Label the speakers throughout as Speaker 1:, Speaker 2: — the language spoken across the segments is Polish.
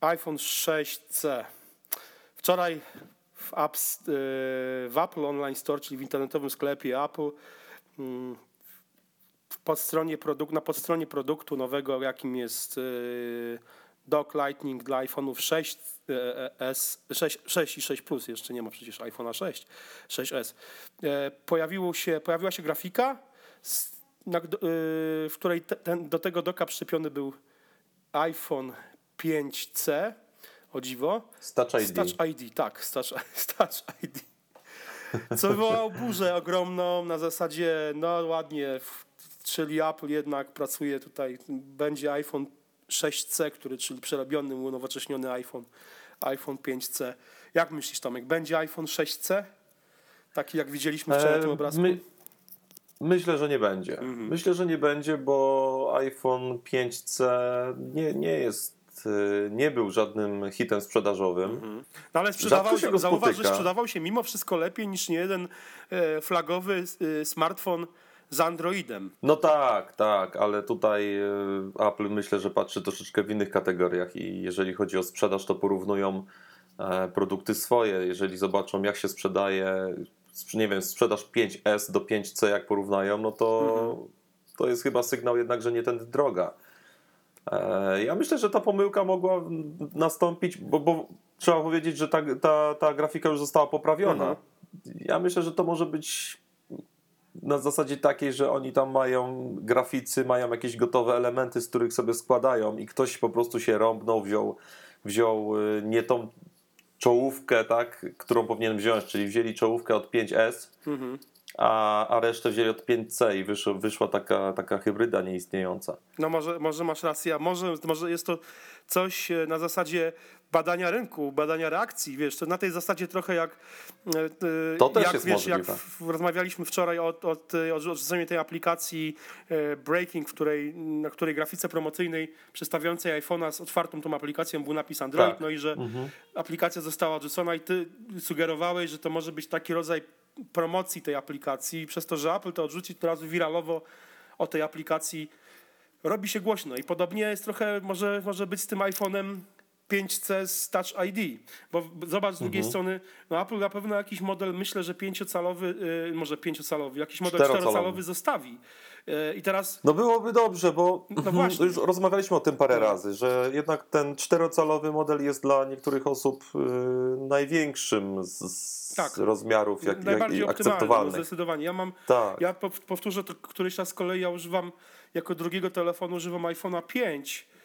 Speaker 1: iPhone 6C. Wczoraj w, yy, w Apple Online Store, czyli w internetowym sklepie Apple, w podstronie produk- na podstronie produktu nowego, jakim jest yy, dock Lightning dla iPhone'ów 6S, 6, 6 i 6 Plus, jeszcze nie ma przecież iPhone'a 6, 6S. E, pojawiło się, pojawiła się grafika, y, w której te, ten, do tego doka przyczepiony był iPhone 5C, o dziwo.
Speaker 2: Z Touch ID.
Speaker 1: Z Touch ID, tak, z Touch, z touch ID. Co wywołało burzę ogromną na zasadzie, no ładnie, czyli Apple jednak pracuje tutaj, będzie iPhone 6C, który, czyli przerobiony, unowocześniony iPhone, iPhone 5C. Jak myślisz, Tomek, będzie iPhone 6C? Taki jak widzieliśmy wczoraj na tym obrazku? My,
Speaker 2: myślę, że nie będzie. Mhm. Myślę, że nie będzie, bo iPhone 5C nie, nie jest y, nie był żadnym hitem sprzedażowym. Mhm.
Speaker 1: No ale sprzedawał się, zauważ, że sprzedawał się mimo wszystko lepiej niż niejeden e, flagowy y, smartfon z Androidem.
Speaker 2: No tak, tak, ale tutaj e, Apple myślę, że patrzy troszeczkę w innych kategoriach i jeżeli chodzi o sprzedaż, to porównują e, produkty swoje. Jeżeli zobaczą, jak się sprzedaje, nie wiem, sprzedaż 5S do 5C, jak porównają, no to, mhm. to jest chyba sygnał jednak, że nie ten droga. E, ja myślę, że ta pomyłka mogła nastąpić, bo, bo trzeba powiedzieć, że ta, ta, ta grafika już została poprawiona. Mhm. Ja myślę, że to może być na zasadzie takiej, że oni tam mają graficy, mają jakieś gotowe elementy, z których sobie składają i ktoś po prostu się rąbnął, wziął, wziął y, nie tą czołówkę, tak, którą powinien wziąć, czyli wzięli czołówkę od 5S, mhm. A, a resztę wzięli od 5C i wyszło, wyszła taka, taka hybryda nieistniejąca.
Speaker 1: No może, może masz rację, może, może jest to coś e, na zasadzie badania rynku, badania reakcji, wiesz, to na tej zasadzie trochę jak
Speaker 2: e, e, to też
Speaker 1: jak,
Speaker 2: jest
Speaker 1: wiesz, jak rozmawialiśmy wczoraj o, o, o odrzuceniu tej aplikacji Breaking, w której, na której grafice promocyjnej przedstawiającej iPhone'a z otwartą tą aplikacją był napis Android, tak. no i że mhm. aplikacja została odrzucona i ty sugerowałeś, że to może być taki rodzaj promocji tej aplikacji. Przez to, że Apple to odrzuci, to razu wiralowo o tej aplikacji robi się głośno. I podobnie jest trochę, może, może być z tym iPhone'em 5C z Touch ID, bo zobacz z drugiej mhm. strony, no Apple na pewno jakiś model, myślę, że pięciocalowy, yy, może pięciocalowy, jakiś model czterocalowy zostawi. Yy, I teraz...
Speaker 2: No byłoby dobrze, bo no właśnie. już rozmawialiśmy o tym parę no. razy, że jednak ten czterocalowy model jest dla niektórych osób yy, największym z, tak. rozmiarów, jak, Najbardziej jak, akceptowalnych.
Speaker 1: Zdecydowanie. Ja mam, tak. ja powtórzę to któryś raz z kolei, ja używam jako drugiego telefonu używam iPhone'a 5 e,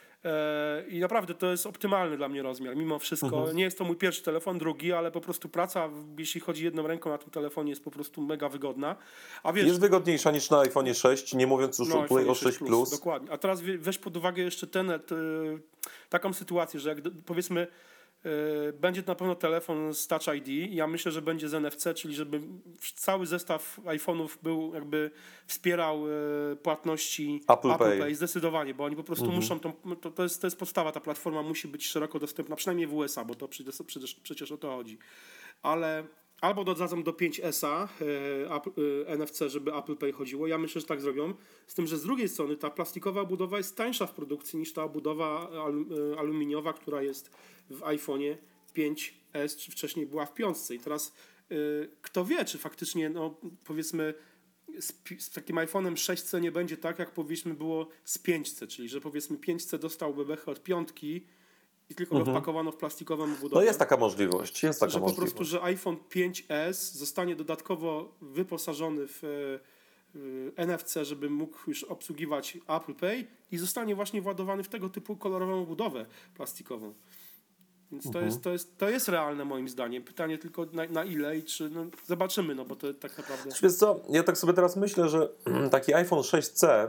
Speaker 1: i naprawdę to jest optymalny dla mnie rozmiar, mimo wszystko. Mhm. Nie jest to mój pierwszy telefon, drugi, ale po prostu praca, jeśli chodzi jedną ręką na tym telefonie, jest po prostu mega wygodna.
Speaker 2: A wiesz, jest wygodniejsza niż na iPhone 6, nie mówiąc już no, tutaj o 6 Plus. Plus.
Speaker 1: Dokładnie. A teraz weź pod uwagę jeszcze ten, taką sytuację, że jak powiedzmy E, będzie na pewno telefon z Touch ID. Ja myślę, że będzie z NFC, czyli żeby cały zestaw iPhone'ów był jakby wspierał e, płatności
Speaker 2: Apple, Apple Pay. Pay.
Speaker 1: Zdecydowanie, bo oni po prostu mhm. muszą, to, to, to, jest, to jest podstawa, ta platforma musi być szeroko dostępna, przynajmniej w USA, bo to przecież, przecież, przecież o to chodzi. Ale albo dodadzą do 5S-a e, e, NFC, żeby Apple Pay chodziło. Ja myślę, że tak zrobią. Z tym, że z drugiej strony ta plastikowa obudowa jest tańsza w produkcji niż ta obudowa e, aluminiowa, która jest w iPhone'ie 5S, czy wcześniej była w piątce. I teraz kto wie, czy faktycznie, no powiedzmy, z, z, takim iPhone'em 6C nie będzie tak, jak powiedzmy było z 5C, czyli że powiedzmy 5C dostał bebechę od piątki, i tylko mhm. go wpakowano w plastikową obudowę.
Speaker 2: No jest taka możliwość, jest taka
Speaker 1: że
Speaker 2: możliwość.
Speaker 1: po prostu, że iPhone 5S zostanie dodatkowo wyposażony w NFC, żeby mógł już obsługiwać Apple Pay i zostanie właśnie władowany w tego typu kolorową obudowę plastikową. Więc to, mhm. jest, to, jest, to jest realne moim zdaniem. Pytanie tylko na, na ile i czy no, zobaczymy, no bo to tak naprawdę.
Speaker 2: Wiesz co, ja tak sobie teraz myślę, że taki iPhone 6C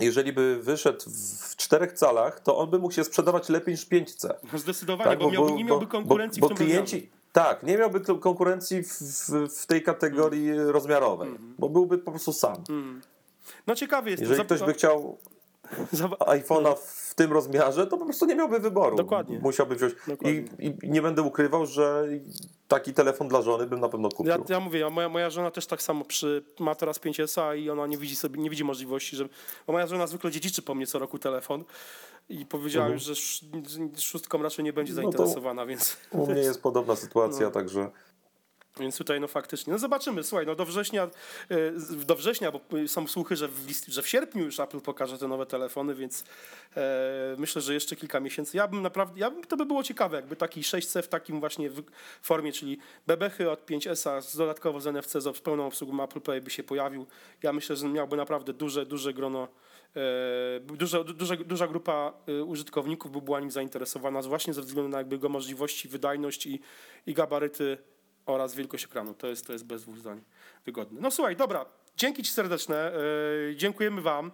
Speaker 2: jeżeli by wyszedł w czterech calach, to on by mógł się sprzedawać lepiej niż 5C.
Speaker 1: No zdecydowanie, tak, bo, bo miałby, nie miałby konkurencji
Speaker 2: bo, bo w tym klienci, Tak, nie miałby konkurencji w, w, w tej kategorii mm. rozmiarowej, mm. bo byłby po prostu sam. Mm.
Speaker 1: No ciekawy jest.
Speaker 2: Jeżeli ktoś by chciał iPhone'a w tym rozmiarze, to po prostu nie miałby wyboru.
Speaker 1: Dokładnie.
Speaker 2: Musiałby wziąć. I, I, nie będę ukrywał, że taki telefon dla żony bym na pewno kupił.
Speaker 1: Ja, ja mówię, moja, moja żona też tak samo przy, ma teraz 5S i ona nie widzi sobie, nie widzi możliwości, że. Bo moja żona zwykle dziedziczy po mnie co roku telefon i powiedziała mhm. już, że szóstką raczej nie będzie no zainteresowana, no więc.
Speaker 2: U mnie jest podobna sytuacja, no. także.
Speaker 1: Więc tutaj no faktycznie, no zobaczymy, słuchaj, no do września, e, do września, bo są słuchy, że w, list, że w sierpniu już Apple pokaże te nowe telefony, więc e, myślę, że jeszcze kilka miesięcy. Ja bym naprawdę, ja bym, to by było ciekawe, jakby taki 6C w takim właśnie formie, czyli bebechy od 5S z dodatkowo z NFC, z pełną obsługą Apple Pay by się pojawił. Ja myślę, że miałby naprawdę duże, duże grono e, Duża, duża, duża grupa użytkowników by była nim zainteresowana, właśnie ze względu na jakby jego możliwości, wydajność i, i gabaryty oraz wielkość ekranu. To jest, to jest bez dwóch zdań wygodne. No słuchaj, dobra, dzięki Ci serdeczne, yy, dziękujemy Wam.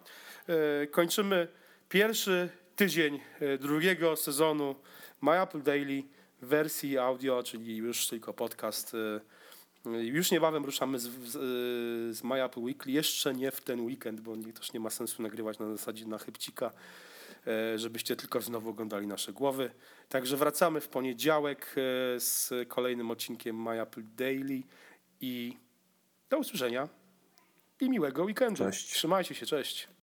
Speaker 1: Yy, kończymy pierwszy tydzień yy, drugiego sezonu My Apple Daily w wersji audio, czyli już tylko podcast. Już niebawem ruszamy z, z, z My Apple Weekly, jeszcze nie w ten weekend, bo też nie ma sensu nagrywać na zasadzie na chybcika. E, żebyście tylko znowu oglądali nasze głowy. Także wracamy w poniedziałek e, z kolejnym odcinkiem My Apple Daily i do usłyszenia i miłego weekendu.
Speaker 2: Cześć.
Speaker 1: Trzymajcie się, cześć.